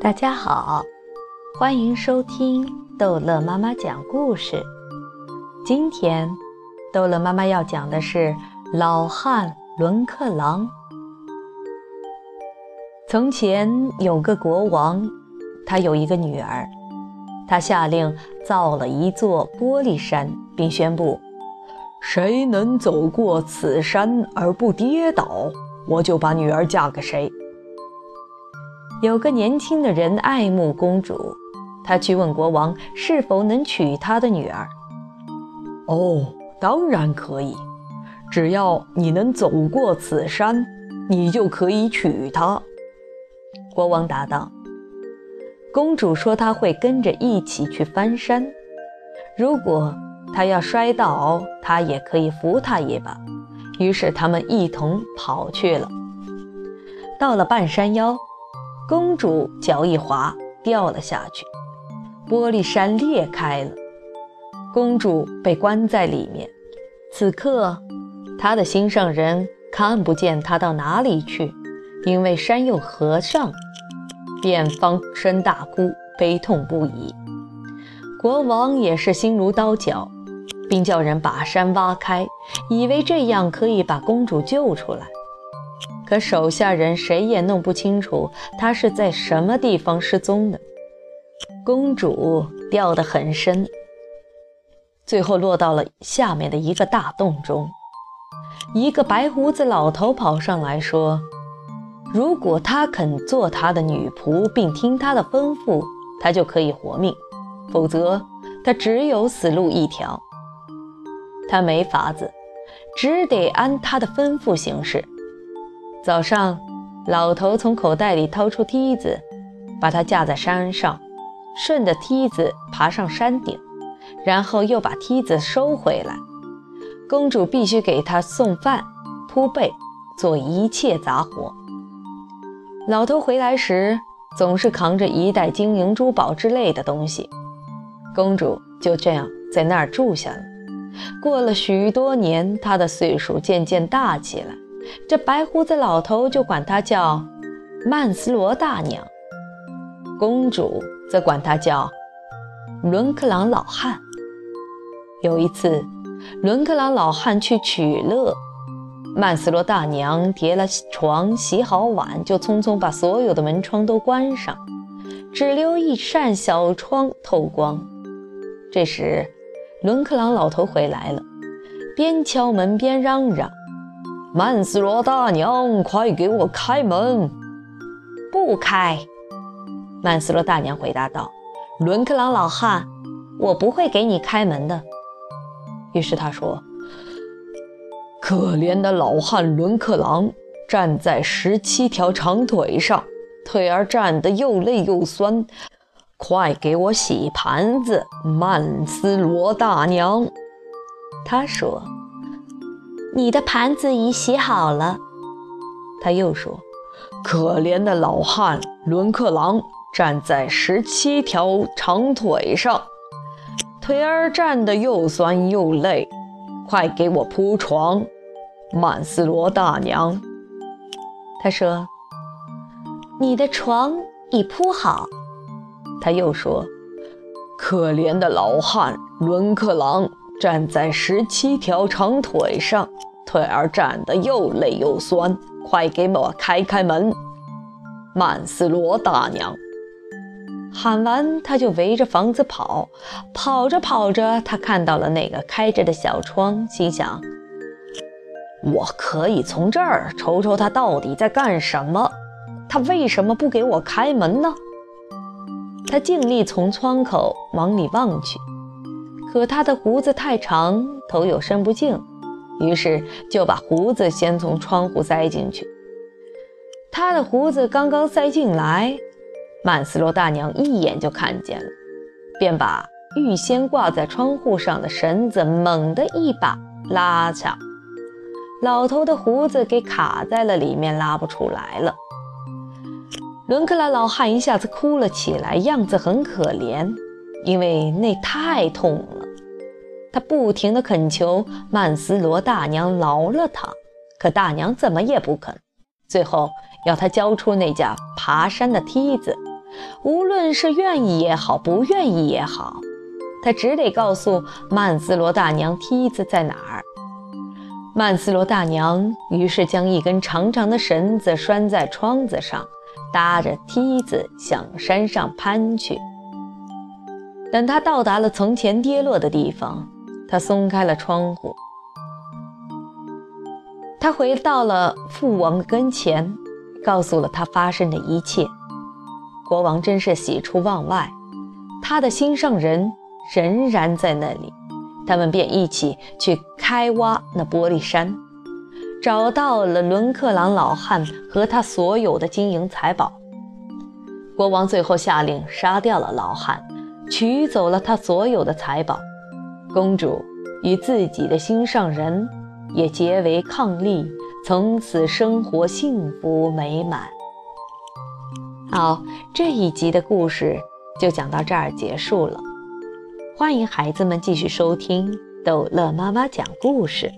大家好，欢迎收听逗乐妈妈讲故事。今天，逗乐妈妈要讲的是老汉伦克郎。从前有个国王，他有一个女儿，他下令造了一座玻璃山，并宣布：谁能走过此山而不跌倒，我就把女儿嫁给谁。有个年轻的人爱慕公主，他去问国王是否能娶他的女儿。哦，当然可以，只要你能走过此山，你就可以娶她。国王答道。公主说她会跟着一起去翻山，如果她要摔倒，她也可以扶她一把。于是他们一同跑去了。到了半山腰。公主脚一滑，掉了下去，玻璃山裂开了，公主被关在里面。此刻，她的心上人看不见她到哪里去，因为山又合上，便放声大哭，悲痛不已。国王也是心如刀绞，并叫人把山挖开，以为这样可以把公主救出来。可手下人谁也弄不清楚她是在什么地方失踪的。公主掉得很深，最后落到了下面的一个大洞中。一个白胡子老头跑上来说：“如果他肯做他的女仆，并听他的吩咐，他就可以活命；否则，他只有死路一条。他没法子，只得按他的吩咐行事。”早上，老头从口袋里掏出梯子，把它架在山上，顺着梯子爬上山顶，然后又把梯子收回来。公主必须给他送饭、铺被，做一切杂活。老头回来时，总是扛着一袋金银珠宝之类的东西。公主就这样在那儿住下了。过了许多年，她的岁数渐渐大起来。这白胡子老头就管她叫曼斯罗大娘，公主则管她叫伦克朗老汉。有一次，伦克朗老汉去取乐，曼斯罗大娘叠了床，洗好碗，就匆匆把所有的门窗都关上，只留一扇小窗透光。这时，伦克朗老头回来了，边敲门边嚷嚷。曼斯罗大娘，快给我开门！不开。曼斯罗大娘回答道：“伦克朗老汉，我不会给你开门的。”于是他说：“可怜的老汉伦克朗，站在十七条长腿上，腿儿站得又累又酸，快给我洗盘子！”曼斯罗大娘，他说。你的盘子已洗好了，他又说：“可怜的老汉伦克朗站在十七条长腿上，腿儿站得又酸又累，快给我铺床，曼斯罗大娘。”他说：“你的床已铺好。”他又说：“可怜的老汉伦克朗站在十七条长腿上。”腿儿站得又累又酸，快给我开开门！曼斯罗大娘喊完，他就围着房子跑。跑着跑着，他看到了那个开着的小窗，心想：我可以从这儿瞅瞅他到底在干什么。他为什么不给我开门呢？他尽力从窗口往里望去，可他的胡子太长，头又伸不进。于是就把胡子先从窗户塞进去。他的胡子刚刚塞进来，曼斯罗大娘一眼就看见了，便把预先挂在窗户上的绳子猛地一把拉下，老头的胡子给卡在了里面，拉不出来了。伦克莱老汉一下子哭了起来，样子很可怜，因为那太痛了。他不停地恳求曼斯罗大娘饶了他，可大娘怎么也不肯。最后要他交出那架爬山的梯子，无论是愿意也好，不愿意也好，他只得告诉曼斯罗大娘梯子在哪儿。曼斯罗大娘于是将一根长长的绳子拴在窗子上，搭着梯子向山上攀去。等他到达了从前跌落的地方，他松开了窗户。他回到了父王的跟前，告诉了他发生的一切。国王真是喜出望外，他的心上人仍然在那里。他们便一起去开挖那玻璃山，找到了伦克朗老汉和他所有的金银财宝。国王最后下令杀掉了老汉，取走了他所有的财宝。公主与自己的心上人也结为伉俪，从此生活幸福美满。好，这一集的故事就讲到这儿结束了。欢迎孩子们继续收听逗乐妈妈讲故事。